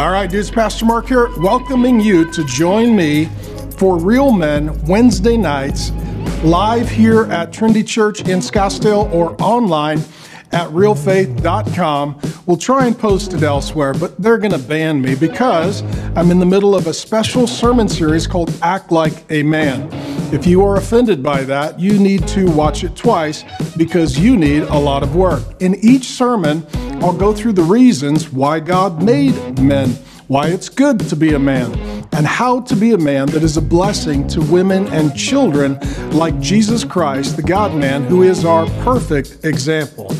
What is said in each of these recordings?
All right, dudes, Pastor Mark here, welcoming you to join me for Real Men Wednesday nights, live here at Trinity Church in Scottsdale or online at realfaith.com. We'll try and post it elsewhere, but they're going to ban me because I'm in the middle of a special sermon series called Act Like a Man. If you are offended by that, you need to watch it twice because you need a lot of work. In each sermon, I'll go through the reasons why God made men, why it's good to be a man, and how to be a man that is a blessing to women and children like Jesus Christ, the God man, who is our perfect example.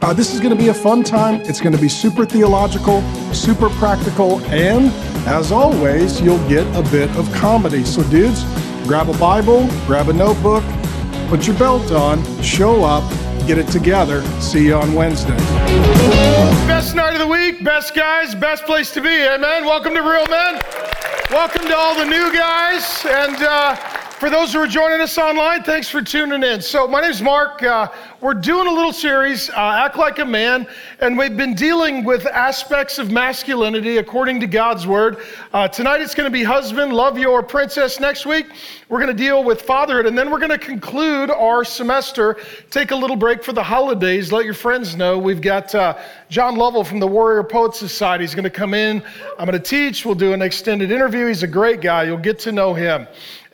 Uh, this is going to be a fun time. It's going to be super theological, super practical, and as always, you'll get a bit of comedy. So, dudes, grab a Bible, grab a notebook, put your belt on, show up, get it together. See you on Wednesday. Best night of the week, best guys, best place to be. Amen. Welcome to Real Men. Welcome to all the new guys. And uh, for those who are joining us online, thanks for tuning in. So, my name is Mark. Uh, we're doing a little series, uh, Act Like a Man, and we've been dealing with aspects of masculinity according to God's Word. Uh, tonight it's going to be husband, love your princess. Next week, we're going to deal with fatherhood, and then we're going to conclude our semester, take a little break for the holidays. Let your friends know we've got uh, John Lovell from the Warrior Poet Society. He's going to come in. I'm going to teach. We'll do an extended interview. He's a great guy. You'll get to know him.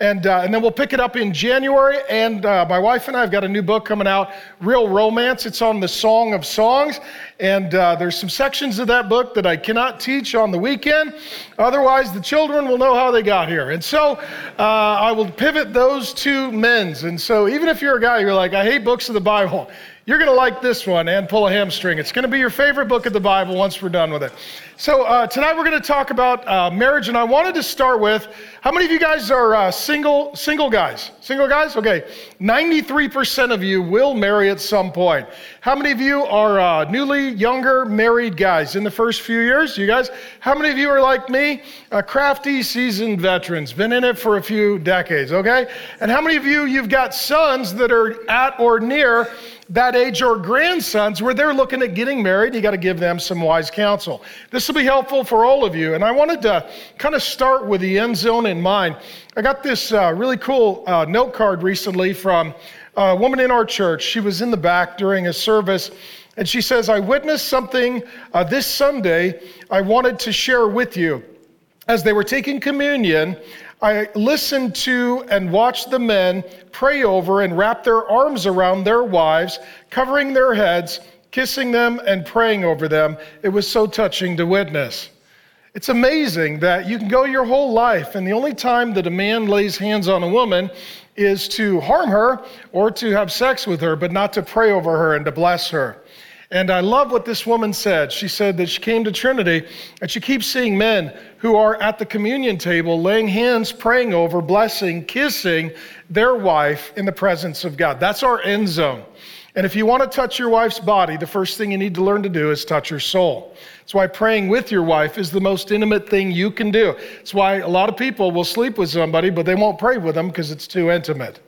And, uh, and then we'll pick it up in January. And uh, my wife and I have got a new book coming out, Real Romance. It's on the Song of Songs. And uh, there's some sections of that book that I cannot teach on the weekend. Otherwise, the children will know how they got here. And so uh, I will pivot those two men's. And so even if you're a guy, you're like, I hate books of the Bible. You're going to like this one and pull a hamstring. It's going to be your favorite book of the Bible once we're done with it. So, uh, tonight we're going to talk about uh, marriage, and I wanted to start with how many of you guys are uh, single, single guys? Single guys? Okay. 93% of you will marry at some point. How many of you are uh, newly younger married guys in the first few years? You guys? How many of you are like me? Crafty, seasoned veterans, been in it for a few decades, okay? And how many of you, you've got sons that are at or near that age or grandsons where they're looking at getting married, you got to give them some wise counsel. This will be helpful for all of you. And I wanted to kind of start with the end zone in mind. I got this uh, really cool uh, note card recently from a woman in our church. She was in the back during a service. And she says, I witnessed something uh, this Sunday I wanted to share with you. As they were taking communion, I listened to and watched the men pray over and wrap their arms around their wives, covering their heads, kissing them, and praying over them. It was so touching to witness. It's amazing that you can go your whole life, and the only time that a man lays hands on a woman is to harm her or to have sex with her, but not to pray over her and to bless her. And I love what this woman said. She said that she came to Trinity and she keeps seeing men who are at the communion table laying hands, praying over, blessing, kissing their wife in the presence of God. That's our end zone. And if you want to touch your wife's body, the first thing you need to learn to do is touch her soul. That's why praying with your wife is the most intimate thing you can do. It's why a lot of people will sleep with somebody, but they won't pray with them because it's too intimate.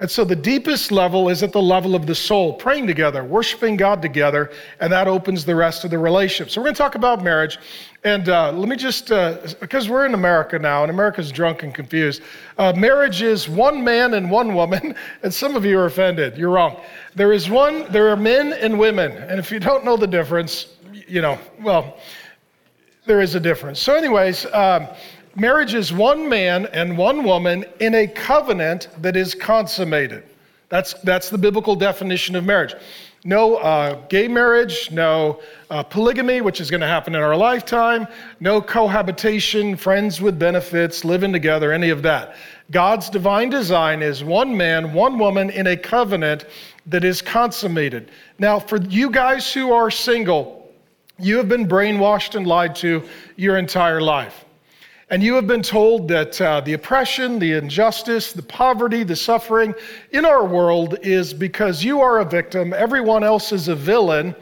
And so the deepest level is at the level of the soul, praying together, worshiping God together, and that opens the rest of the relationship. So we're going to talk about marriage. And uh, let me just, uh, because we're in America now, and America's drunk and confused. Uh, marriage is one man and one woman, and some of you are offended. You're wrong. There is one, there are men and women. And if you don't know the difference, you know, well, there is a difference. So, anyways, um, marriage is one man and one woman in a covenant that is consummated. That's, that's the biblical definition of marriage. No uh, gay marriage, no uh, polygamy, which is going to happen in our lifetime, no cohabitation, friends with benefits, living together, any of that. God's divine design is one man, one woman in a covenant that is consummated. Now, for you guys who are single, you have been brainwashed and lied to your entire life. And you have been told that uh, the oppression, the injustice, the poverty, the suffering in our world is because you are a victim, everyone else is a villain.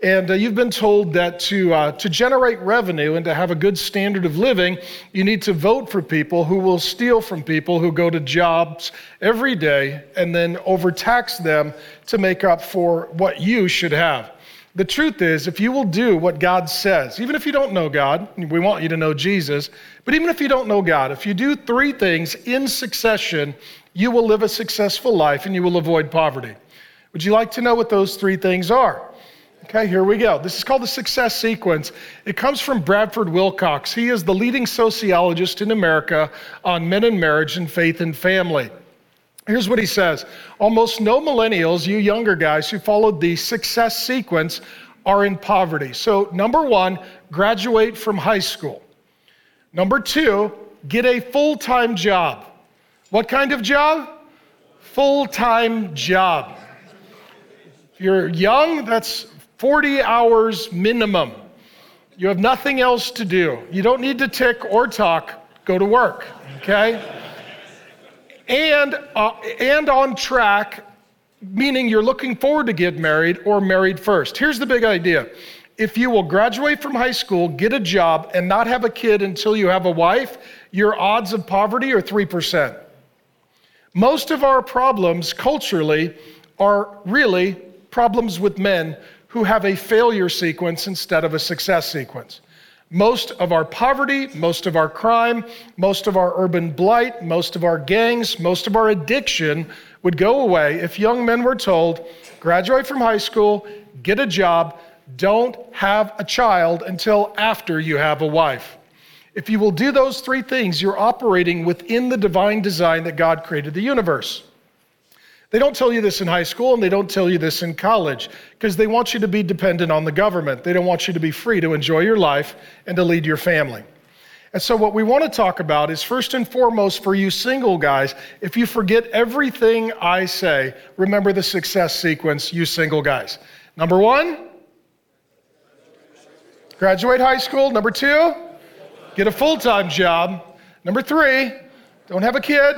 And uh, you've been told that to, uh, to generate revenue and to have a good standard of living, you need to vote for people who will steal from people who go to jobs every day and then overtax them to make up for what you should have. The truth is, if you will do what God says, even if you don't know God, we want you to know Jesus, but even if you don't know God, if you do three things in succession, you will live a successful life and you will avoid poverty. Would you like to know what those three things are? Okay, here we go. This is called the success sequence. It comes from Bradford Wilcox. He is the leading sociologist in America on men and marriage and faith and family. Here's what he says Almost no millennials, you younger guys who followed the success sequence, are in poverty. So, number one, graduate from high school. Number two, get a full time job. What kind of job? Full time job. If you're young, that's 40 hours minimum. You have nothing else to do. You don't need to tick or talk, go to work, okay? And, uh, and on track, meaning you're looking forward to get married or married first. Here's the big idea if you will graduate from high school, get a job, and not have a kid until you have a wife, your odds of poverty are 3%. Most of our problems culturally are really problems with men who have a failure sequence instead of a success sequence. Most of our poverty, most of our crime, most of our urban blight, most of our gangs, most of our addiction would go away if young men were told graduate from high school, get a job, don't have a child until after you have a wife. If you will do those three things, you're operating within the divine design that God created the universe. They don't tell you this in high school and they don't tell you this in college because they want you to be dependent on the government. They don't want you to be free to enjoy your life and to lead your family. And so, what we want to talk about is first and foremost for you single guys, if you forget everything I say, remember the success sequence, you single guys. Number one, graduate high school. Number two, get a full time job. Number three, don't have a kid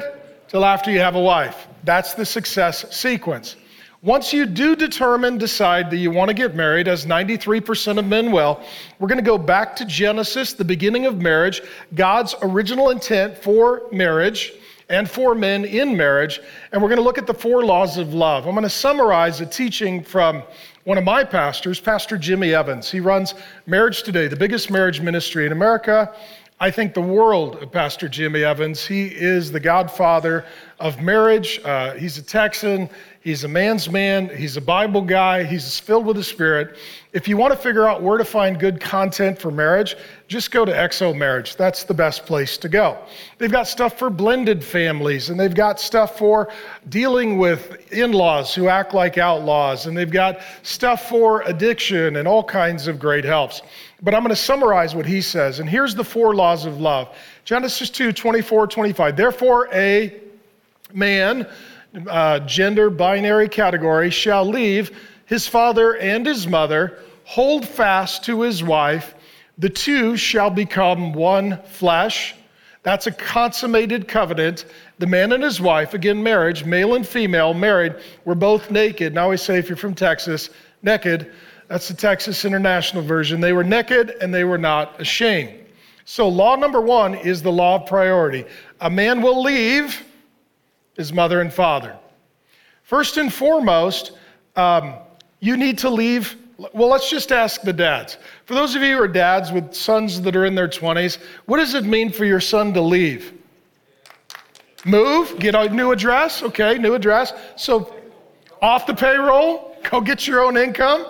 till after you have a wife. That's the success sequence. Once you do determine, decide that you want to get married, as 93% of men will, we're going to go back to Genesis, the beginning of marriage, God's original intent for marriage and for men in marriage, and we're going to look at the four laws of love. I'm going to summarize a teaching from one of my pastors, Pastor Jimmy Evans. He runs Marriage Today, the biggest marriage ministry in America. I think the world of Pastor Jimmy Evans. He is the godfather of marriage. Uh, he's a Texan. He's a man's man. He's a Bible guy. He's filled with the Spirit. If you want to figure out where to find good content for marriage, just go to XO Marriage. That's the best place to go. They've got stuff for blended families, and they've got stuff for dealing with in laws who act like outlaws, and they've got stuff for addiction and all kinds of great helps. But I'm going to summarize what he says. And here's the four laws of love Genesis 2 24, 25. Therefore, a man, uh, gender binary category, shall leave his father and his mother, hold fast to his wife. The two shall become one flesh. That's a consummated covenant. The man and his wife, again, marriage, male and female, married, were both naked. Now we say, if you're from Texas, naked that's the Texas International Version. They were naked and they were not ashamed. So, law number one is the law of priority. A man will leave his mother and father. First and foremost, um, you need to leave. Well, let's just ask the dads. For those of you who are dads with sons that are in their 20s, what does it mean for your son to leave? Move, get a new address. Okay, new address. So, off the payroll, go get your own income.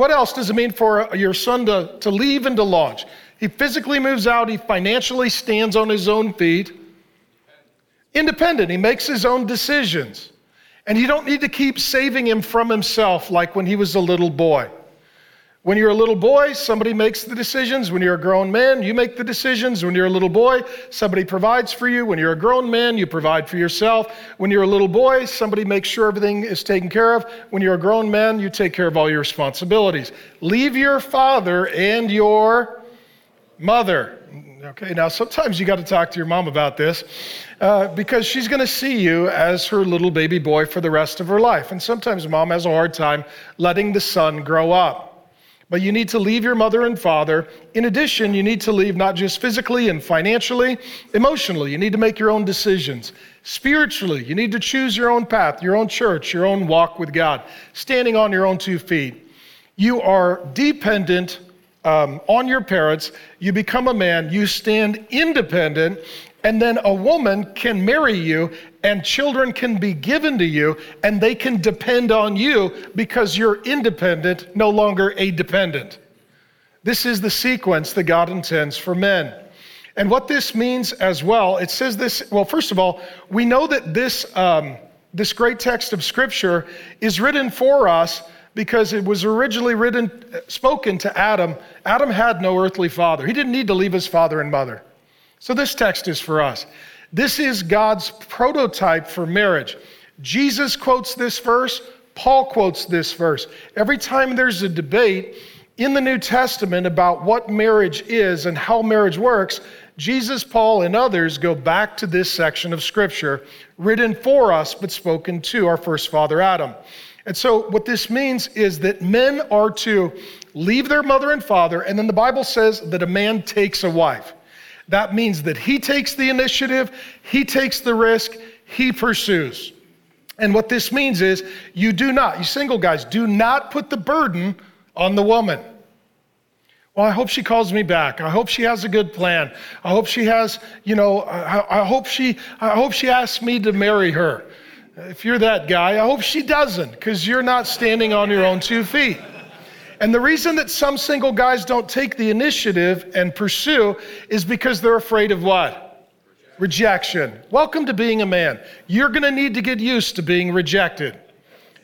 What else does it mean for your son to, to leave and to launch? He physically moves out, he financially stands on his own feet. Independent, he makes his own decisions. And you don't need to keep saving him from himself like when he was a little boy. When you're a little boy, somebody makes the decisions. When you're a grown man, you make the decisions. When you're a little boy, somebody provides for you. When you're a grown man, you provide for yourself. When you're a little boy, somebody makes sure everything is taken care of. When you're a grown man, you take care of all your responsibilities. Leave your father and your mother. Okay, now sometimes you got to talk to your mom about this uh, because she's going to see you as her little baby boy for the rest of her life. And sometimes mom has a hard time letting the son grow up. But you need to leave your mother and father. In addition, you need to leave not just physically and financially, emotionally. You need to make your own decisions. Spiritually, you need to choose your own path, your own church, your own walk with God, standing on your own two feet. You are dependent um, on your parents. You become a man. You stand independent. And then a woman can marry you, and children can be given to you, and they can depend on you because you're independent, no longer a dependent. This is the sequence that God intends for men. And what this means as well, it says this, well, first of all, we know that this, um, this great text of Scripture is written for us because it was originally written, spoken to Adam. Adam had no earthly father, he didn't need to leave his father and mother. So this text is for us. This is God's prototype for marriage. Jesus quotes this verse, Paul quotes this verse. Every time there's a debate in the New Testament about what marriage is and how marriage works, Jesus, Paul, and others go back to this section of Scripture written for us but spoken to our first father Adam. And so, what this means is that men are to leave their mother and father, and then the Bible says that a man takes a wife. That means that he takes the initiative, he takes the risk, he pursues. And what this means is you do not, you single guys, do not put the burden on the woman. Well, I hope she calls me back. I hope she has a good plan. I hope she has, you know, I, I hope she I hope she asks me to marry her. If you're that guy, I hope she doesn't, because you're not standing on your own two feet. And the reason that some single guys don't take the initiative and pursue is because they're afraid of what? Rejection. Welcome to being a man. You're going to need to get used to being rejected.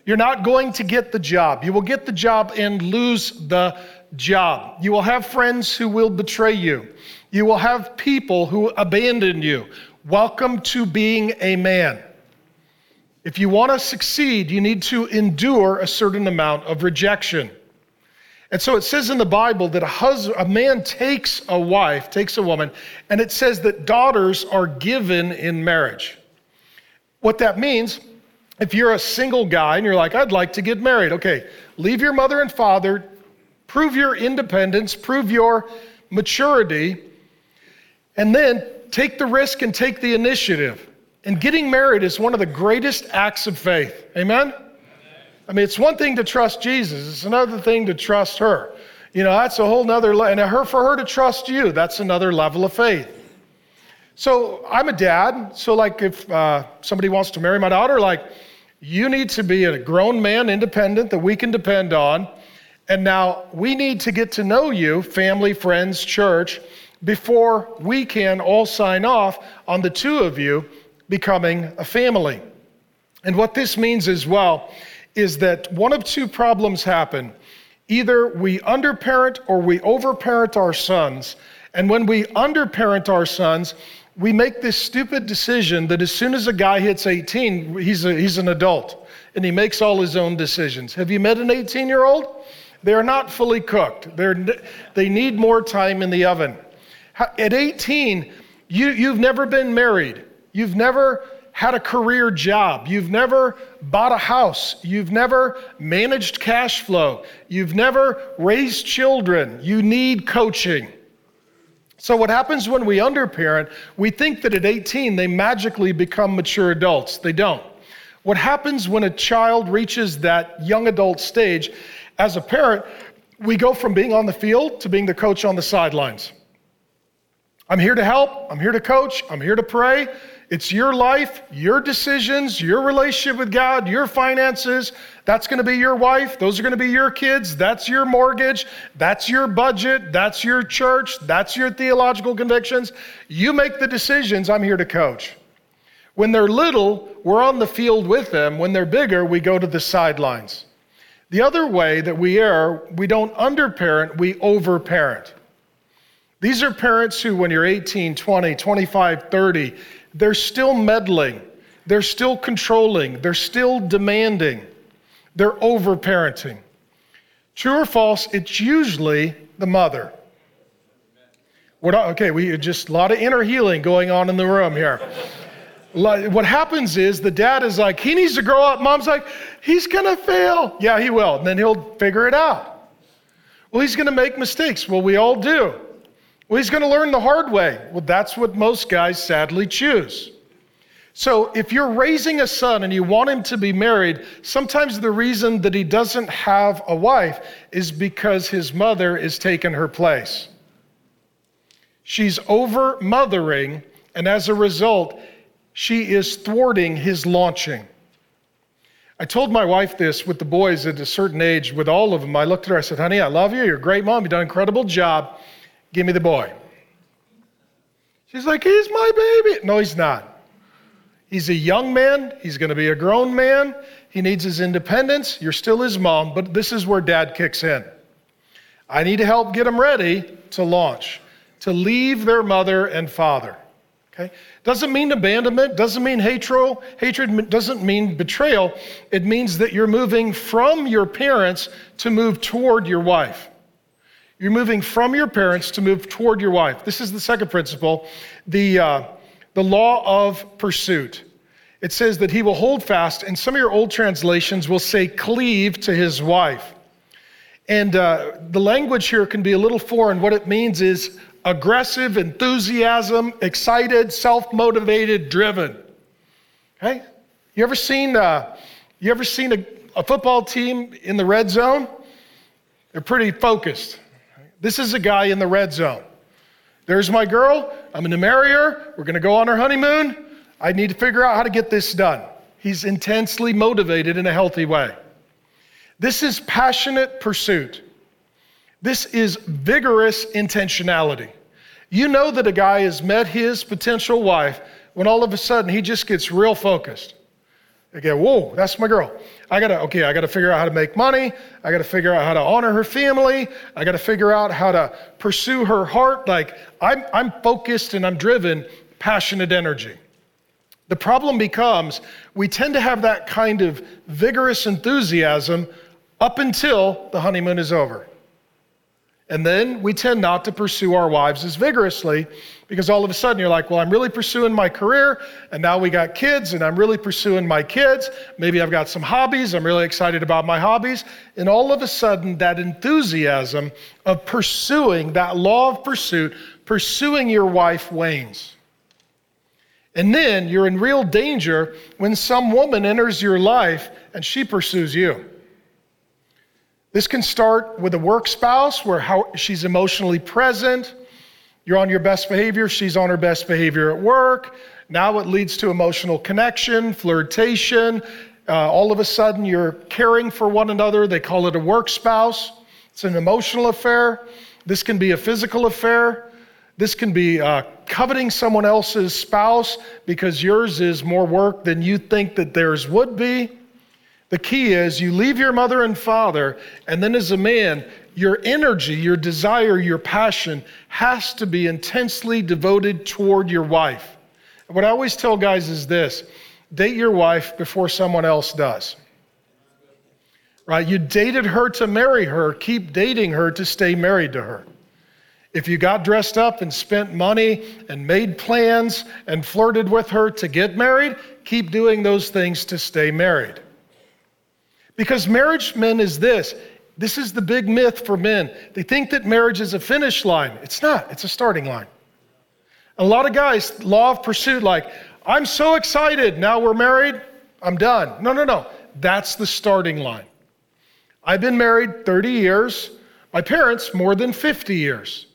You're not going to get the job. You will get the job and lose the job. You will have friends who will betray you. You will have people who abandon you. Welcome to being a man. If you want to succeed, you need to endure a certain amount of rejection. And so it says in the Bible that a husband, a man takes a wife, takes a woman, and it says that daughters are given in marriage. What that means, if you're a single guy and you're like, I'd like to get married, okay, leave your mother and father, prove your independence, prove your maturity, and then take the risk and take the initiative. And getting married is one of the greatest acts of faith. Amen? I mean, it's one thing to trust Jesus, it's another thing to trust her. You know, that's a whole nother, le- and her, for her to trust you, that's another level of faith. So I'm a dad, so like if uh, somebody wants to marry my daughter, like you need to be a grown man, independent, that we can depend on. And now we need to get to know you, family, friends, church, before we can all sign off on the two of you becoming a family. And what this means as well is that one of two problems happen. Either we underparent or we overparent our sons. And when we underparent our sons, we make this stupid decision that as soon as a guy hits 18, he's, a, he's an adult and he makes all his own decisions. Have you met an 18 year old? They're not fully cooked, They're, they need more time in the oven. At 18, you, you've never been married, you've never had a career job, you've never bought a house, you've never managed cash flow, you've never raised children, you need coaching. So, what happens when we underparent, we think that at 18 they magically become mature adults. They don't. What happens when a child reaches that young adult stage, as a parent, we go from being on the field to being the coach on the sidelines. I'm here to help, I'm here to coach, I'm here to pray. It's your life, your decisions, your relationship with God, your finances. That's going to be your wife. Those are going to be your kids. That's your mortgage. That's your budget. That's your church. That's your theological convictions. You make the decisions. I'm here to coach. When they're little, we're on the field with them. When they're bigger, we go to the sidelines. The other way that we err, we don't underparent, we overparent. These are parents who, when you're 18, 20, 25, 30, they're still meddling, they're still controlling, they're still demanding, they're overparenting. True or false, it's usually the mother. Okay, we just a lot of inner healing going on in the room here. what happens is the dad is like, he needs to grow up. Mom's like, he's gonna fail. Yeah, he will. And then he'll figure it out. Well, he's to make mistakes. Well, we all do. Well, he's going to learn the hard way. Well, that's what most guys sadly choose. So, if you're raising a son and you want him to be married, sometimes the reason that he doesn't have a wife is because his mother is taking her place. She's over mothering, and as a result, she is thwarting his launching. I told my wife this with the boys at a certain age, with all of them. I looked at her, I said, Honey, I love you. You're a great mom. You've done an incredible job. Give me the boy. She's like, He's my baby. No, he's not. He's a young man. He's going to be a grown man. He needs his independence. You're still his mom, but this is where dad kicks in. I need to help get him ready to launch, to leave their mother and father. Okay? Doesn't mean abandonment, doesn't mean hatred, hatred doesn't mean betrayal. It means that you're moving from your parents to move toward your wife. You're moving from your parents to move toward your wife. This is the second principle, the, uh, the law of pursuit. It says that he will hold fast, and some of your old translations will say cleave to his wife. And uh, the language here can be a little foreign. What it means is aggressive, enthusiasm, excited, self-motivated, driven. Okay? You ever seen uh, you ever seen a, a football team in the red zone? They're pretty focused. This is a guy in the red zone. There's my girl. I'm going to marry her. We're going to go on our honeymoon. I need to figure out how to get this done. He's intensely motivated in a healthy way. This is passionate pursuit. This is vigorous intentionality. You know that a guy has met his potential wife when all of a sudden he just gets real focused. Okay, whoa, that's my girl. I gotta, okay, I gotta figure out how to make money. I gotta figure out how to honor her family. I gotta figure out how to pursue her heart. Like, I'm, I'm focused and I'm driven, passionate energy. The problem becomes we tend to have that kind of vigorous enthusiasm up until the honeymoon is over. And then we tend not to pursue our wives as vigorously because all of a sudden you're like, well, I'm really pursuing my career, and now we got kids, and I'm really pursuing my kids. Maybe I've got some hobbies. I'm really excited about my hobbies. And all of a sudden, that enthusiasm of pursuing, that law of pursuit, pursuing your wife wanes. And then you're in real danger when some woman enters your life and she pursues you. This can start with a work spouse where how, she's emotionally present. You're on your best behavior, she's on her best behavior at work. Now it leads to emotional connection, flirtation. Uh, all of a sudden, you're caring for one another. They call it a work spouse. It's an emotional affair. This can be a physical affair. This can be uh, coveting someone else's spouse because yours is more work than you think that theirs would be. The key is you leave your mother and father, and then as a man, your energy, your desire, your passion has to be intensely devoted toward your wife. What I always tell guys is this date your wife before someone else does. Right? You dated her to marry her, keep dating her to stay married to her. If you got dressed up and spent money and made plans and flirted with her to get married, keep doing those things to stay married. Because marriage, men, is this. This is the big myth for men. They think that marriage is a finish line. It's not, it's a starting line. A lot of guys, law of pursuit, like, I'm so excited, now we're married, I'm done. No, no, no. That's the starting line. I've been married 30 years, my parents more than 50 years.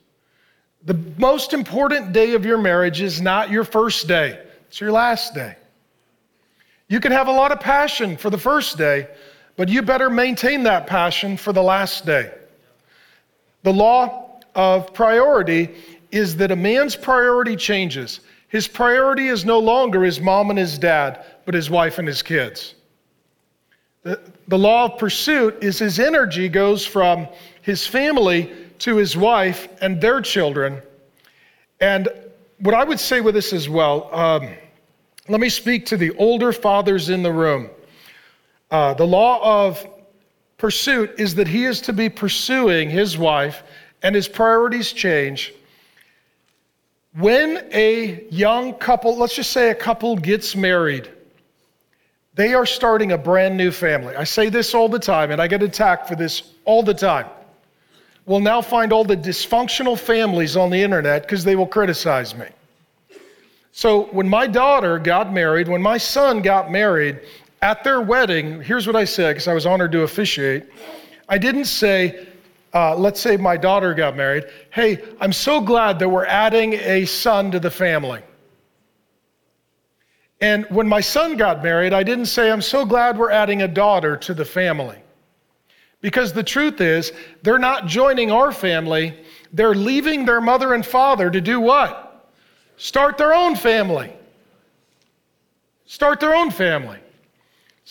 The most important day of your marriage is not your first day, it's your last day. You can have a lot of passion for the first day, but you better maintain that passion for the last day. The law of priority is that a man's priority changes. His priority is no longer his mom and his dad, but his wife and his kids. The, the law of pursuit is his energy goes from his family to his wife and their children. And what I would say with this as well, um, let me speak to the older fathers in the room. Uh, the law of pursuit is that he is to be pursuing his wife and his priorities change. When a young couple, let's just say a couple gets married, they are starting a brand new family. I say this all the time, and I get attacked for this all the time. We'll now find all the dysfunctional families on the internet because they will criticize me. So when my daughter got married, when my son got married, at their wedding, here's what I said because I was honored to officiate. I didn't say, uh, let's say my daughter got married, hey, I'm so glad that we're adding a son to the family. And when my son got married, I didn't say, I'm so glad we're adding a daughter to the family. Because the truth is, they're not joining our family, they're leaving their mother and father to do what? Start their own family. Start their own family.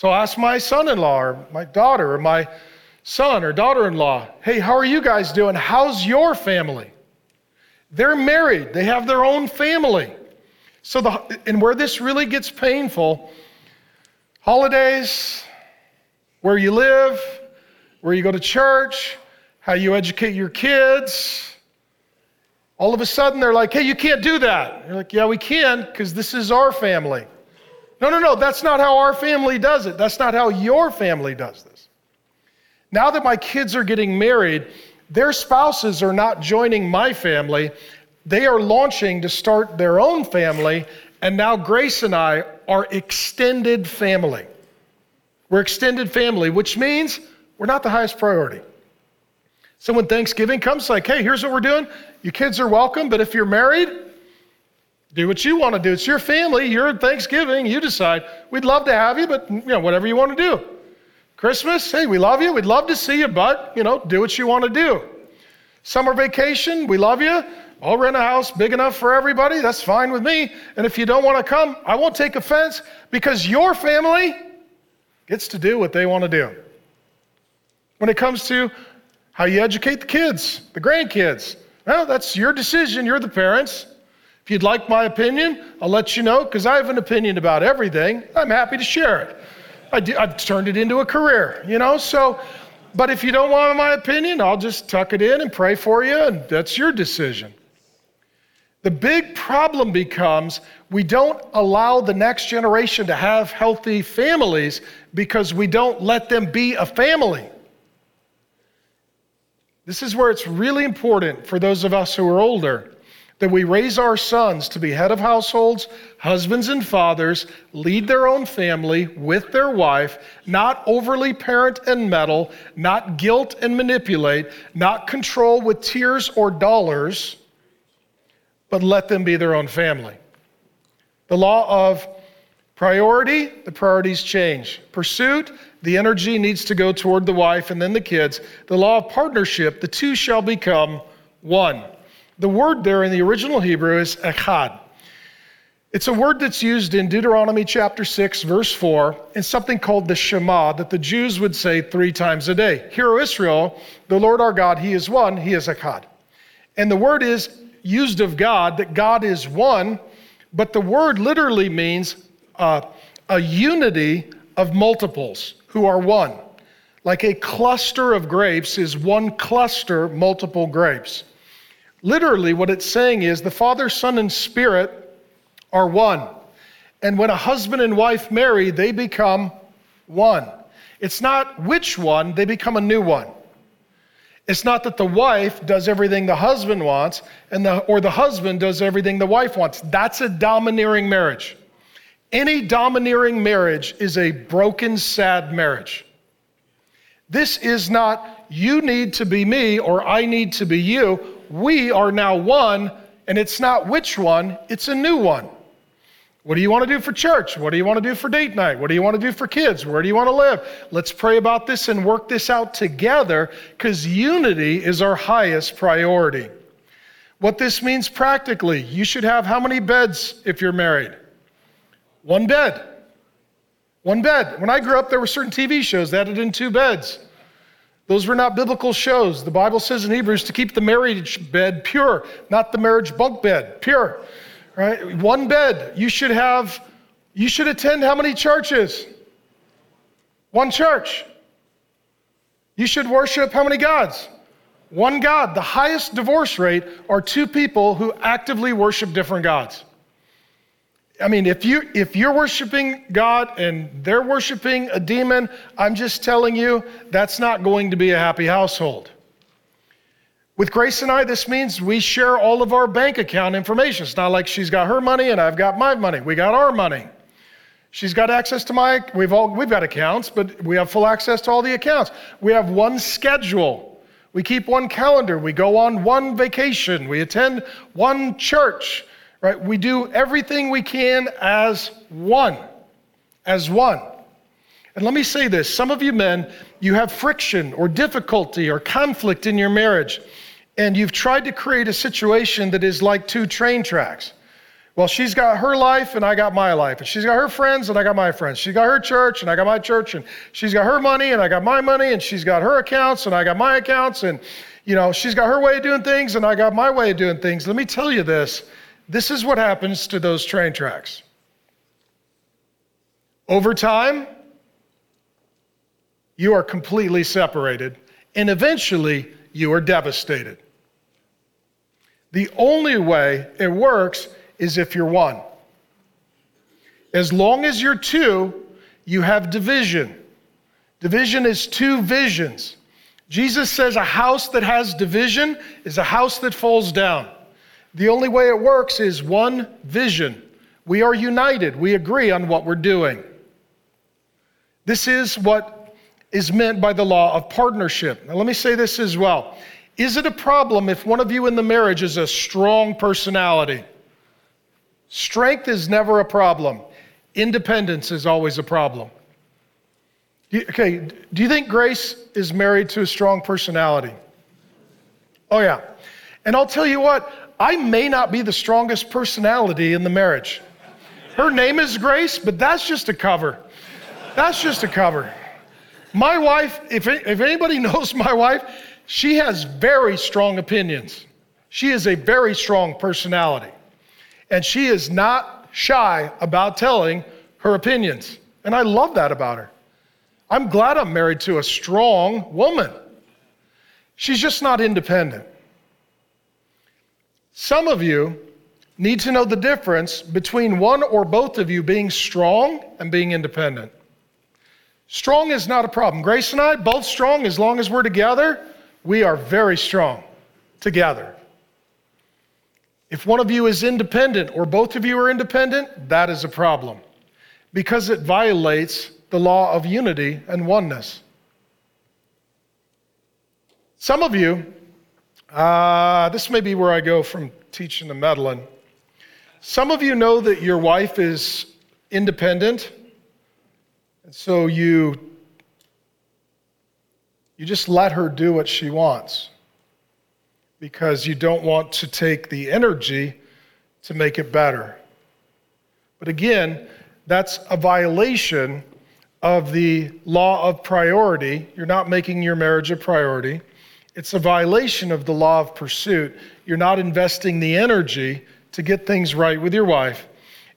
So ask my son in law or my daughter or my son or daughter in law, hey, how are you guys doing? How's your family? They're married, they have their own family. So, the, and where this really gets painful, holidays, where you live, where you go to church, how you educate your kids. All of a sudden, they're like, hey, you can't do that. You're like, yeah, we can, because this is our family. No, no, no, that's not how our family does it. That's not how your family does this. Now that my kids are getting married, their spouses are not joining my family. They are launching to start their own family, and now Grace and I are extended family. We're extended family, which means we're not the highest priority. So when Thanksgiving comes, like, hey, here's what we're doing. Your kids are welcome, but if you're married, do what you want to do. It's your family, your Thanksgiving, you decide. We'd love to have you, but you know, whatever you want to do. Christmas, hey, we love you. We'd love to see you, but you know, do what you want to do. Summer vacation, we love you. I'll rent a house big enough for everybody. That's fine with me. And if you don't want to come, I won't take offense because your family gets to do what they want to do when it comes to how you educate the kids, the grandkids. Well, that's your decision. You're the parents. You'd like my opinion, I'll let you know because I have an opinion about everything. I'm happy to share it. I do, I've turned it into a career, you know? So, but if you don't want my opinion, I'll just tuck it in and pray for you, and that's your decision. The big problem becomes we don't allow the next generation to have healthy families because we don't let them be a family. This is where it's really important for those of us who are older that we raise our sons to be head of households, husbands and fathers, lead their own family with their wife, not overly parent and meddle, not guilt and manipulate, not control with tears or dollars, but let them be their own family. The law of priority, the priorities change. Pursuit, the energy needs to go toward the wife and then the kids. The law of partnership, the two shall become one. The word there in the original Hebrew is echad. It's a word that's used in Deuteronomy chapter 6, verse 4, in something called the Shema that the Jews would say three times a day. Hear, O Israel, the Lord our God, He is one, He is echad. And the word is used of God, that God is one, but the word literally means uh, a unity of multiples who are one. Like a cluster of grapes is one cluster, multiple grapes. Literally, what it's saying is the Father, Son, and Spirit are one. And when a husband and wife marry, they become one. It's not which one, they become a new one. It's not that the wife does everything the husband wants and the, or the husband does everything the wife wants. That's a domineering marriage. Any domineering marriage is a broken, sad marriage. This is not you need to be me or I need to be you. We are now one, and it's not which one, it's a new one. What do you want to do for church? What do you want to do for date night? What do you want to do for kids? Where do you want to live? Let's pray about this and work this out together because unity is our highest priority. What this means practically, you should have how many beds if you're married? One bed. One bed. When I grew up, there were certain TV shows that had in two beds. Those were not biblical shows. The Bible says in Hebrews to keep the marriage bed pure, not the marriage bunk bed, pure. Right? One bed. You should have, you should attend how many churches? One church. You should worship how many gods? One God. The highest divorce rate are two people who actively worship different gods. I mean, if you if you're worshiping God and they're worshiping a demon, I'm just telling you that's not going to be a happy household. With Grace and I, this means we share all of our bank account information. It's not like she's got her money and I've got my money. We got our money. She's got access to my, we've all, we've got accounts, but we have full access to all the accounts. We have one schedule. We keep one calendar. We go on one vacation. We attend one church, right? We do everything we can as one, as one. And let me say this some of you men, you have friction or difficulty or conflict in your marriage and you've tried to create a situation that is like two train tracks. Well, she's got her life and I got my life. And she's got her friends and I got my friends. She's got her church and I got my church. And she's got her money and I got my money. And she's got her accounts and I got my accounts. And, you know, she's got her way of doing things and I got my way of doing things. Let me tell you this this is what happens to those train tracks. Over time, you are completely separated. And eventually, you are devastated. The only way it works is if you're one. As long as you're two, you have division. Division is two visions. Jesus says a house that has division is a house that falls down. The only way it works is one vision. We are united, we agree on what we're doing. This is what is meant by the law of partnership. Now, let me say this as well. Is it a problem if one of you in the marriage is a strong personality? Strength is never a problem, independence is always a problem. Okay, do you think Grace is married to a strong personality? Oh, yeah. And I'll tell you what, I may not be the strongest personality in the marriage. Her name is Grace, but that's just a cover. That's just a cover. My wife, if, if anybody knows my wife, she has very strong opinions. She is a very strong personality. And she is not shy about telling her opinions. And I love that about her. I'm glad I'm married to a strong woman. She's just not independent. Some of you need to know the difference between one or both of you being strong and being independent. Strong is not a problem. Grace and I, both strong, as long as we're together, we are very strong together. If one of you is independent or both of you are independent, that is a problem because it violates the law of unity and oneness. Some of you, uh, this may be where I go from teaching to meddling. Some of you know that your wife is independent and so you you just let her do what she wants because you don't want to take the energy to make it better. But again, that's a violation of the law of priority. You're not making your marriage a priority. It's a violation of the law of pursuit. You're not investing the energy to get things right with your wife.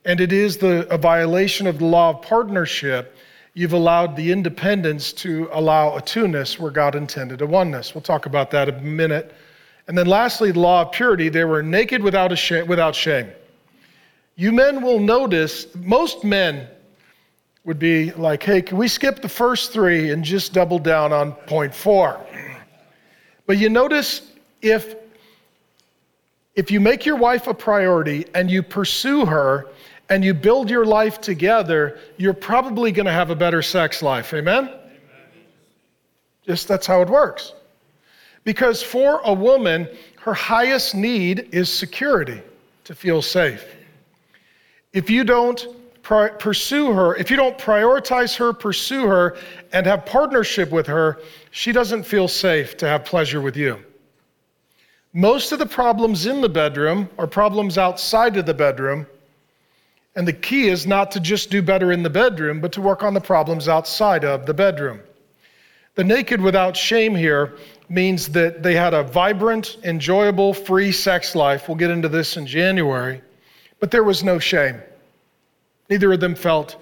And it is the, a violation of the law of partnership you've allowed the independence to allow a two-ness where God intended a oneness. We'll talk about that in a minute. And then lastly, the law of purity. They were naked without, a shame, without shame. You men will notice, most men would be like, hey, can we skip the first three and just double down on point four? But you notice if if you make your wife a priority and you pursue her and you build your life together, you're probably going to have a better sex life. Amen? Amen? Just that's how it works. Because for a woman, her highest need is security, to feel safe. If you don't pursue her, if you don't prioritize her, pursue her, and have partnership with her, she doesn't feel safe to have pleasure with you. Most of the problems in the bedroom are problems outside of the bedroom and the key is not to just do better in the bedroom, but to work on the problems outside of the bedroom. The naked without shame here means that they had a vibrant, enjoyable, free sex life. We'll get into this in January. But there was no shame. Neither of them felt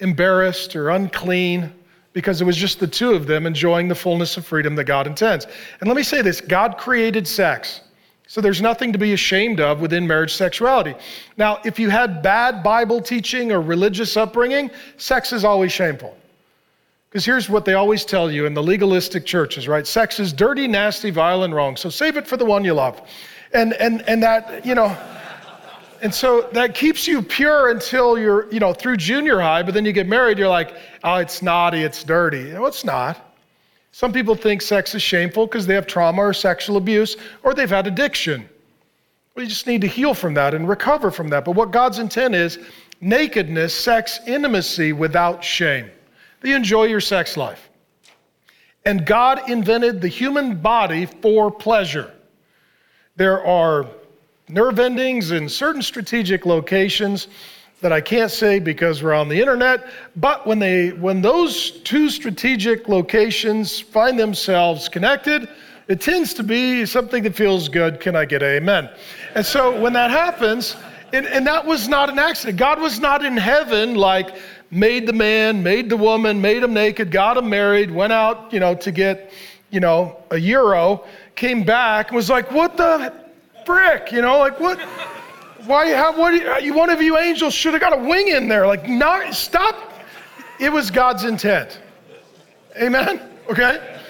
embarrassed or unclean because it was just the two of them enjoying the fullness of freedom that God intends. And let me say this God created sex. So there's nothing to be ashamed of within marriage sexuality. Now, if you had bad Bible teaching or religious upbringing, sex is always shameful. Because here's what they always tell you in the legalistic churches, right? Sex is dirty, nasty, vile, and wrong. So save it for the one you love. And, and, and that, you know, and so that keeps you pure until you're, you know, through junior high, but then you get married, you're like, oh, it's naughty, it's dirty. No, it's not. Some people think sex is shameful because they have trauma or sexual abuse or they've had addiction. We just need to heal from that and recover from that. But what God's intent is nakedness, sex, intimacy without shame you enjoy your sex life. And God invented the human body for pleasure. There are nerve endings in certain strategic locations that I can't say because we're on the internet, but when they when those two strategic locations find themselves connected, it tends to be something that feels good. Can I get amen? And so when that happens, and, and that was not an accident. God was not in heaven like made the man, made the woman, made them naked, got them married, went out, you know, to get, you know, a euro, came back was like, what the frick? You know, like what? Why, how, what, you, one of you angels should have got a wing in there. Like, not, stop. It was God's intent. Amen? Okay?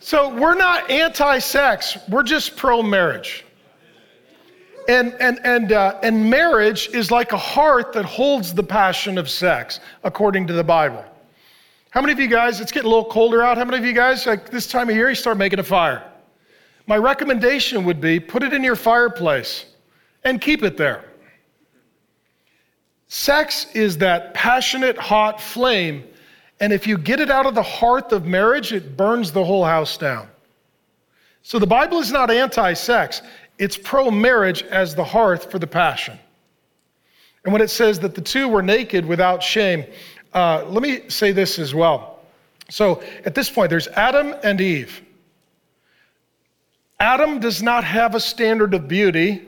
So we're not anti sex, we're just pro marriage. And, and, and, uh, and marriage is like a heart that holds the passion of sex, according to the Bible. How many of you guys, it's getting a little colder out, how many of you guys, like this time of year, you start making a fire? My recommendation would be put it in your fireplace and keep it there. Sex is that passionate, hot flame, and if you get it out of the hearth of marriage, it burns the whole house down. So the Bible is not anti sex, it's pro marriage as the hearth for the passion. And when it says that the two were naked without shame, uh, let me say this as well. So at this point, there's Adam and Eve. Adam does not have a standard of beauty,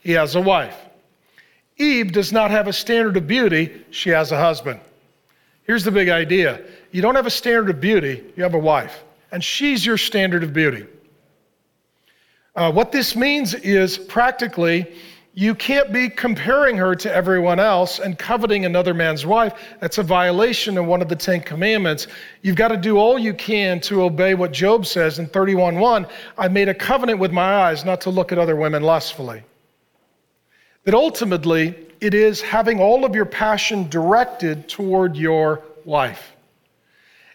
he has a wife. Eve does not have a standard of beauty, she has a husband. Here's the big idea you don't have a standard of beauty, you have a wife, and she's your standard of beauty. Uh, what this means is practically, you can't be comparing her to everyone else and coveting another man's wife. That's a violation of one of the Ten Commandments. You've got to do all you can to obey what Job says in 31:1. I made a covenant with my eyes not to look at other women lustfully. That ultimately, it is having all of your passion directed toward your wife.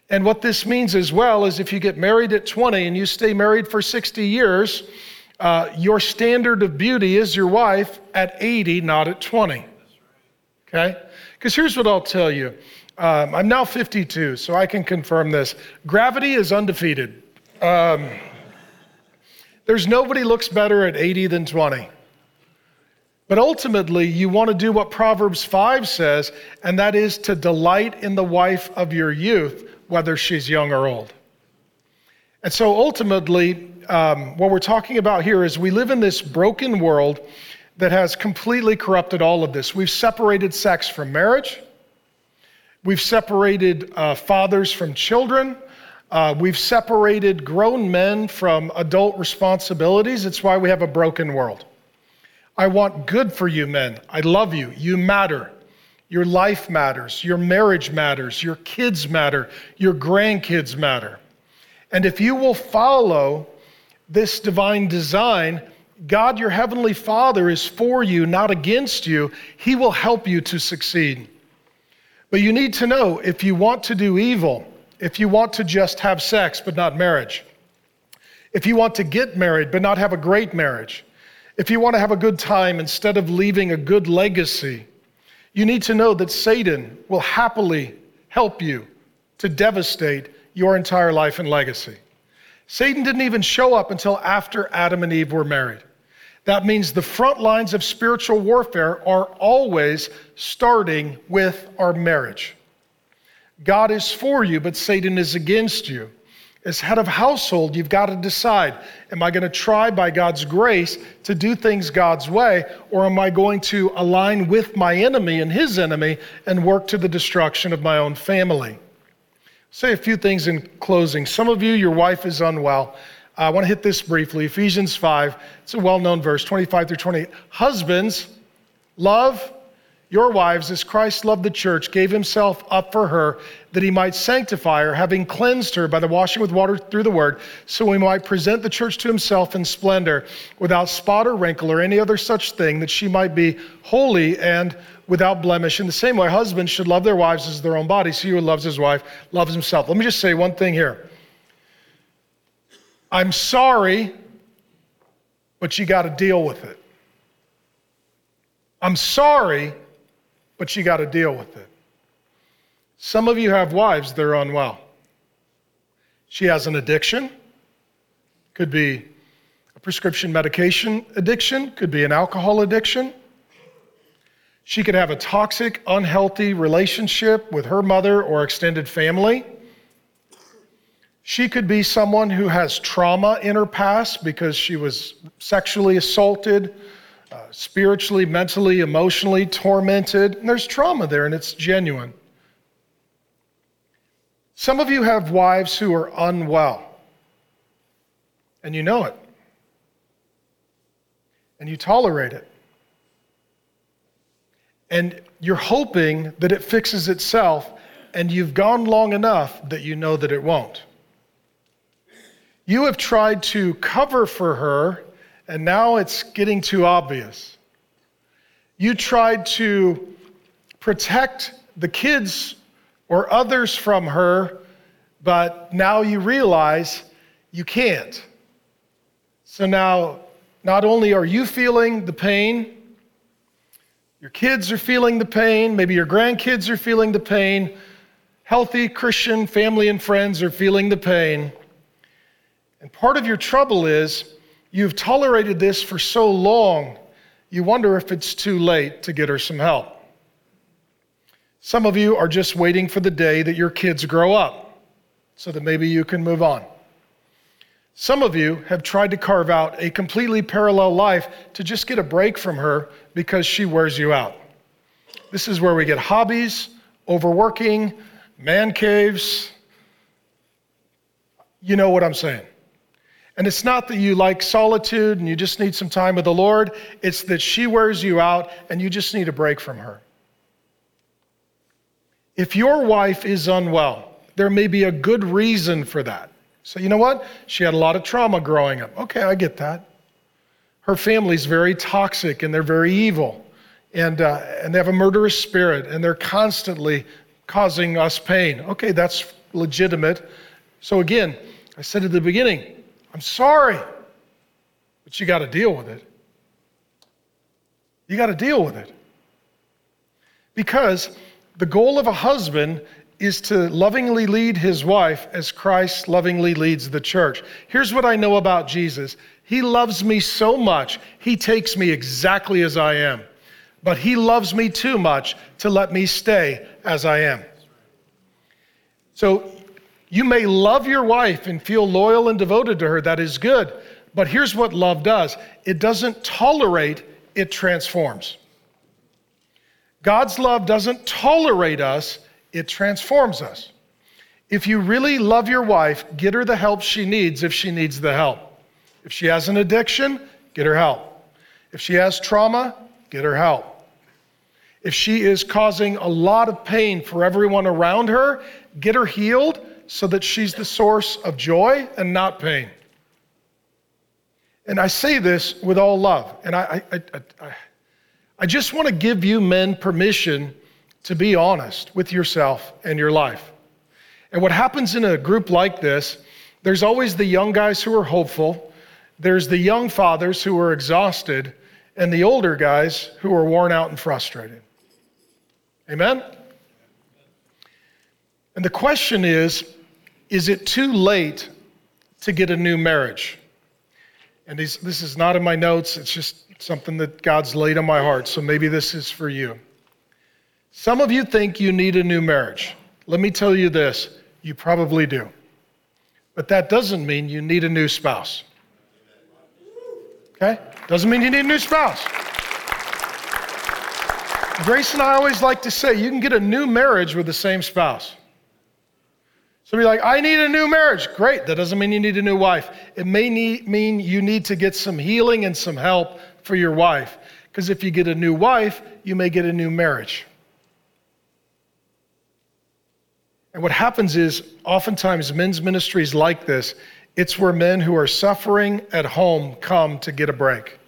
And what this means as well is if you get married at 20 and you stay married for 60 years, uh, your standard of beauty is your wife at 80, not at 20. Okay? Because here's what I'll tell you um, I'm now 52, so I can confirm this. Gravity is undefeated. Um, there's nobody looks better at 80 than 20. But ultimately, you want to do what Proverbs 5 says, and that is to delight in the wife of your youth, whether she's young or old. And so ultimately, um, what we're talking about here is we live in this broken world that has completely corrupted all of this. We've separated sex from marriage, we've separated uh, fathers from children. Uh, we've separated grown men from adult responsibilities. It's why we have a broken world. I want good for you, men. I love you. You matter. Your life matters. Your marriage matters. Your kids matter. Your grandkids matter. And if you will follow this divine design, God, your heavenly Father, is for you, not against you. He will help you to succeed. But you need to know if you want to do evil, if you want to just have sex but not marriage, if you want to get married but not have a great marriage, if you want to have a good time instead of leaving a good legacy, you need to know that Satan will happily help you to devastate your entire life and legacy. Satan didn't even show up until after Adam and Eve were married. That means the front lines of spiritual warfare are always starting with our marriage. God is for you, but Satan is against you as head of household, you've got to decide am I going to try by God's grace to do things God's way, or am I going to align with my enemy and his enemy and work to the destruction of my own family? Say a few things in closing. Some of you, your wife is unwell. I want to hit this briefly. Ephesians 5, it's a well known verse, 25 through 28. Husbands, love your wives, as Christ loved the church, gave himself up for her, that he might sanctify her, having cleansed her by the washing with water through the word, so he might present the church to himself in splendor, without spot or wrinkle or any other such thing, that she might be holy and without blemish. In the same way, husbands should love their wives as their own bodies. He who loves his wife loves himself. Let me just say one thing here. I'm sorry, but you got to deal with it. I'm sorry, but you got to deal with it. Some of you have wives that are unwell. She has an addiction, could be a prescription medication addiction, could be an alcohol addiction. She could have a toxic, unhealthy relationship with her mother or extended family. She could be someone who has trauma in her past because she was sexually assaulted, uh, spiritually, mentally, emotionally tormented. And there's trauma there, and it's genuine. Some of you have wives who are unwell, and you know it, and you tolerate it. And you're hoping that it fixes itself, and you've gone long enough that you know that it won't. You have tried to cover for her and now it's getting too obvious. You tried to protect the kids or others from her, but now you realize you can't. So now, not only are you feeling the pain, your kids are feeling the pain, maybe your grandkids are feeling the pain, healthy Christian family and friends are feeling the pain. And part of your trouble is You've tolerated this for so long, you wonder if it's too late to get her some help. Some of you are just waiting for the day that your kids grow up so that maybe you can move on. Some of you have tried to carve out a completely parallel life to just get a break from her because she wears you out. This is where we get hobbies, overworking, man caves. You know what I'm saying. And it's not that you like solitude and you just need some time with the Lord, it's that she wears you out and you just need a break from her. If your wife is unwell, there may be a good reason for that. So, you know what? She had a lot of trauma growing up. Okay, I get that. Her family's very toxic and they're very evil. And, uh, and they have a murderous spirit and they're constantly causing us pain. Okay, that's legitimate. So, again, I said at the beginning, I'm sorry, but you got to deal with it. You got to deal with it. Because the goal of a husband is to lovingly lead his wife as Christ lovingly leads the church. Here's what I know about Jesus He loves me so much, he takes me exactly as I am. But he loves me too much to let me stay as I am. So you may love your wife and feel loyal and devoted to her. That is good. But here's what love does it doesn't tolerate, it transforms. God's love doesn't tolerate us, it transforms us. If you really love your wife, get her the help she needs if she needs the help. If she has an addiction, get her help. If she has trauma, get her help. If she is causing a lot of pain for everyone around her, get her healed so that she's the source of joy and not pain. And I say this with all love. And I, I, I, I just want to give you men permission to be honest with yourself and your life. And what happens in a group like this, there's always the young guys who are hopeful, there's the young fathers who are exhausted, and the older guys who are worn out and frustrated. Amen? And the question is is it too late to get a new marriage? And this is not in my notes, it's just something that God's laid on my heart, so maybe this is for you. Some of you think you need a new marriage. Let me tell you this you probably do. But that doesn't mean you need a new spouse. Okay? Doesn't mean you need a new spouse. Grace and I always like to say you can get a new marriage with the same spouse. So be like, I need a new marriage. Great. That doesn't mean you need a new wife. It may need, mean you need to get some healing and some help for your wife. Because if you get a new wife, you may get a new marriage. And what happens is, oftentimes, men's ministries like this, it's where men who are suffering at home come to get a break.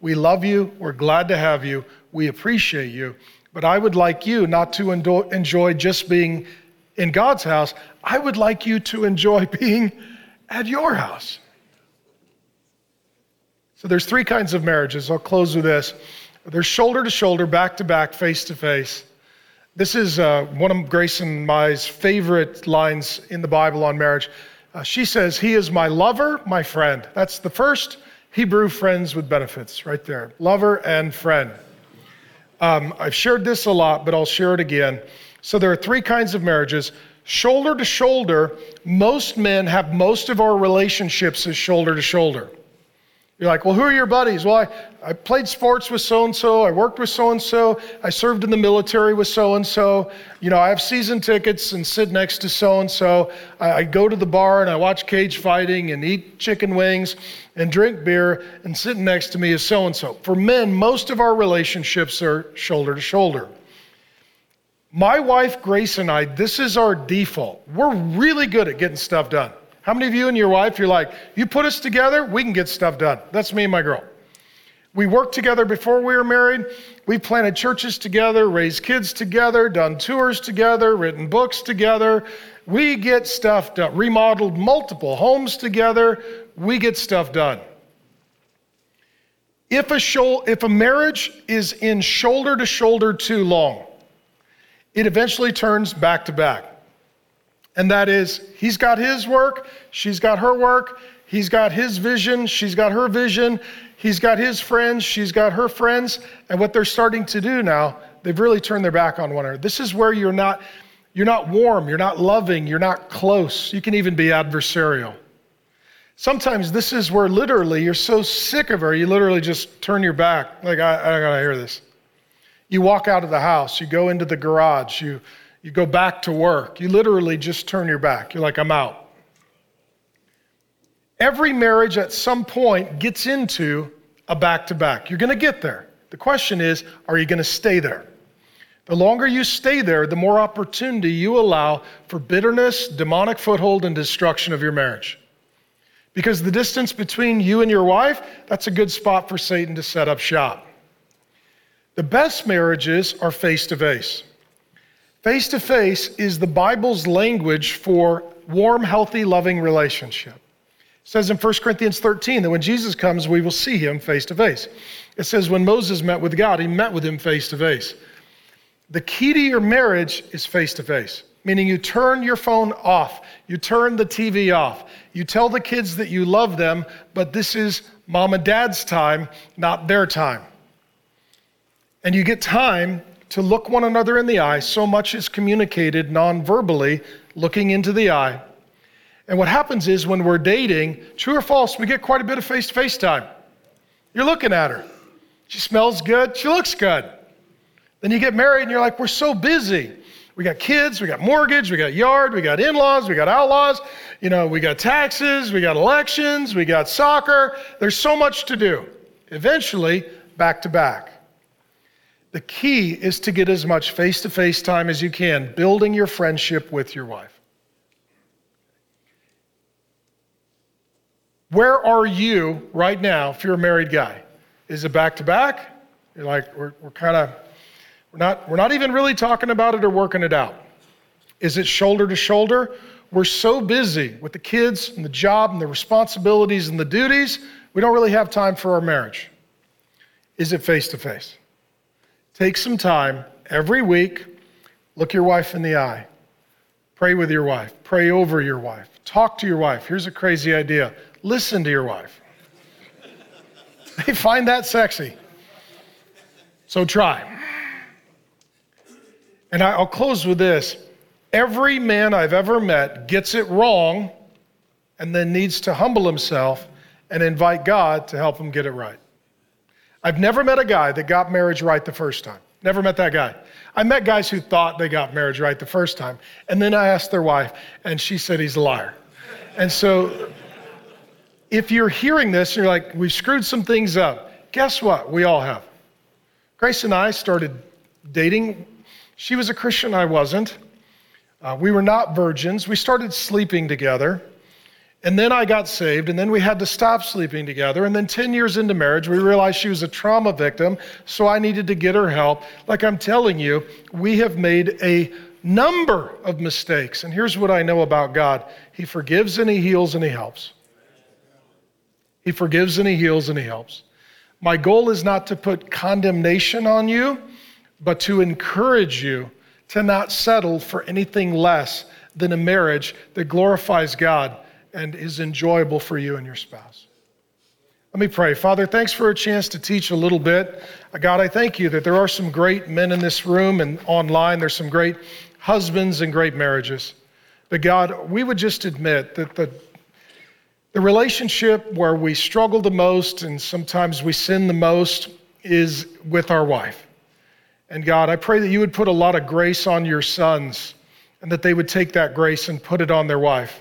We love you. We're glad to have you. We appreciate you. But I would like you not to enjoy just being in God's house. I would like you to enjoy being at your house. So there's three kinds of marriages. I'll close with this. There's shoulder to shoulder, back to back, face to face. This is uh, one of Grace and my favorite lines in the Bible on marriage. Uh, she says, He is my lover, my friend. That's the first Hebrew friends with benefits right there lover and friend. Um, I've shared this a lot, but I'll share it again. So there are three kinds of marriages. Shoulder to shoulder, most men have most of our relationships as shoulder to shoulder. You're like, well, who are your buddies? Well, I, I played sports with so and so. I worked with so and so. I served in the military with so and so. You know, I have season tickets and sit next to so and so. I go to the bar and I watch cage fighting and eat chicken wings and drink beer, and sitting next to me is so and so. For men, most of our relationships are shoulder to shoulder. My wife, Grace, and I, this is our default. We're really good at getting stuff done. How many of you and your wife, you're like, you put us together, we can get stuff done? That's me and my girl. We worked together before we were married. We planted churches together, raised kids together, done tours together, written books together. We get stuff done, remodeled multiple homes together. We get stuff done. If a, shoal, if a marriage is in shoulder to shoulder too long, it eventually turns back to back. And that is, he's got his work, she's got her work, he's got his vision, she's got her vision, he's got his friends, she's got her friends. And what they're starting to do now, they've really turned their back on one another. This is where you're not, you're not warm, you're not loving, you're not close. You can even be adversarial. Sometimes this is where literally you're so sick of her, you literally just turn your back. Like, I, I gotta hear this. You walk out of the house, you go into the garage, you you go back to work. You literally just turn your back. You're like, I'm out. Every marriage at some point gets into a back to back. You're going to get there. The question is, are you going to stay there? The longer you stay there, the more opportunity you allow for bitterness, demonic foothold, and destruction of your marriage. Because the distance between you and your wife, that's a good spot for Satan to set up shop. The best marriages are face to face. Face to face is the Bible's language for warm, healthy, loving relationship. It says in 1 Corinthians 13 that when Jesus comes, we will see him face to face. It says when Moses met with God, he met with him face to face. The key to your marriage is face to face, meaning you turn your phone off, you turn the TV off, you tell the kids that you love them, but this is mom and dad's time, not their time. And you get time to look one another in the eye. So much is communicated non verbally, looking into the eye. And what happens is when we're dating, true or false, we get quite a bit of face to face time. You're looking at her. She smells good. She looks good. Then you get married and you're like, we're so busy. We got kids, we got mortgage, we got yard, we got in laws, we got outlaws, you know, we got taxes, we got elections, we got soccer. There's so much to do. Eventually, back to back. The key is to get as much face to face time as you can, building your friendship with your wife. Where are you right now if you're a married guy? Is it back to back? You're like, we're, we're kind of, we're not, we're not even really talking about it or working it out. Is it shoulder to shoulder? We're so busy with the kids and the job and the responsibilities and the duties, we don't really have time for our marriage. Is it face to face? Take some time every week, look your wife in the eye. Pray with your wife. Pray over your wife. Talk to your wife. Here's a crazy idea listen to your wife. they find that sexy. So try. And I'll close with this. Every man I've ever met gets it wrong and then needs to humble himself and invite God to help him get it right. I've never met a guy that got marriage right the first time. Never met that guy. I met guys who thought they got marriage right the first time. And then I asked their wife, and she said he's a liar. And so if you're hearing this and you're like, we've screwed some things up, guess what? We all have. Grace and I started dating. She was a Christian, I wasn't. Uh, we were not virgins. We started sleeping together. And then I got saved, and then we had to stop sleeping together. And then 10 years into marriage, we realized she was a trauma victim, so I needed to get her help. Like I'm telling you, we have made a number of mistakes. And here's what I know about God He forgives and He heals and He helps. He forgives and He heals and He helps. My goal is not to put condemnation on you, but to encourage you to not settle for anything less than a marriage that glorifies God and is enjoyable for you and your spouse. Let me pray. Father, thanks for a chance to teach a little bit. Uh, God, I thank you that there are some great men in this room and online. There's some great husbands and great marriages. But God, we would just admit that the, the relationship where we struggle the most and sometimes we sin the most is with our wife. And God, I pray that you would put a lot of grace on your sons and that they would take that grace and put it on their wife.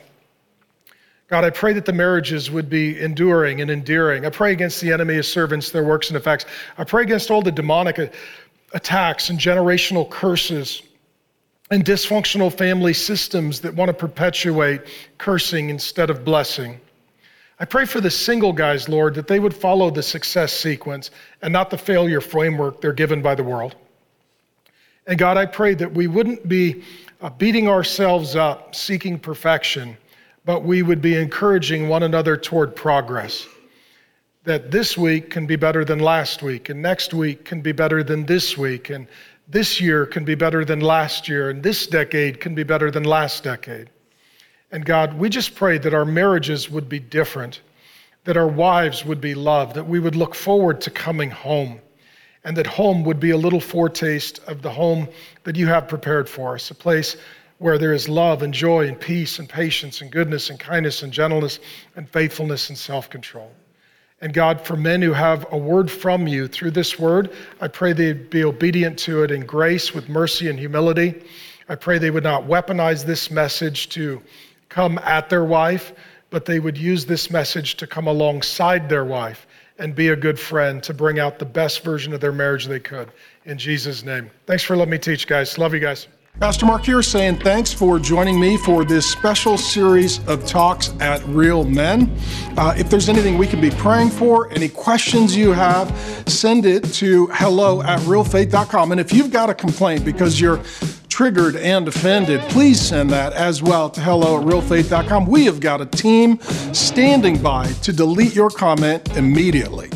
God, I pray that the marriages would be enduring and endearing. I pray against the enemy of servants, their works and effects. I pray against all the demonic attacks and generational curses and dysfunctional family systems that want to perpetuate cursing instead of blessing. I pray for the single guys, Lord, that they would follow the success sequence and not the failure framework they're given by the world. And God, I pray that we wouldn't be uh, beating ourselves up, seeking perfection but we would be encouraging one another toward progress. That this week can be better than last week, and next week can be better than this week, and this year can be better than last year, and this decade can be better than last decade. And God, we just pray that our marriages would be different, that our wives would be loved, that we would look forward to coming home, and that home would be a little foretaste of the home that you have prepared for us, a place where there is love and joy and peace and patience and goodness and kindness and gentleness and faithfulness and self control. And God, for men who have a word from you through this word, I pray they'd be obedient to it in grace with mercy and humility. I pray they would not weaponize this message to come at their wife, but they would use this message to come alongside their wife and be a good friend to bring out the best version of their marriage they could. In Jesus' name. Thanks for letting me teach, guys. Love you guys. Pastor Mark here saying thanks for joining me for this special series of talks at Real Men. Uh, if there's anything we can be praying for, any questions you have, send it to hello at realfaith.com. And if you've got a complaint because you're triggered and offended, please send that as well to hello at realfaith.com. We have got a team standing by to delete your comment immediately.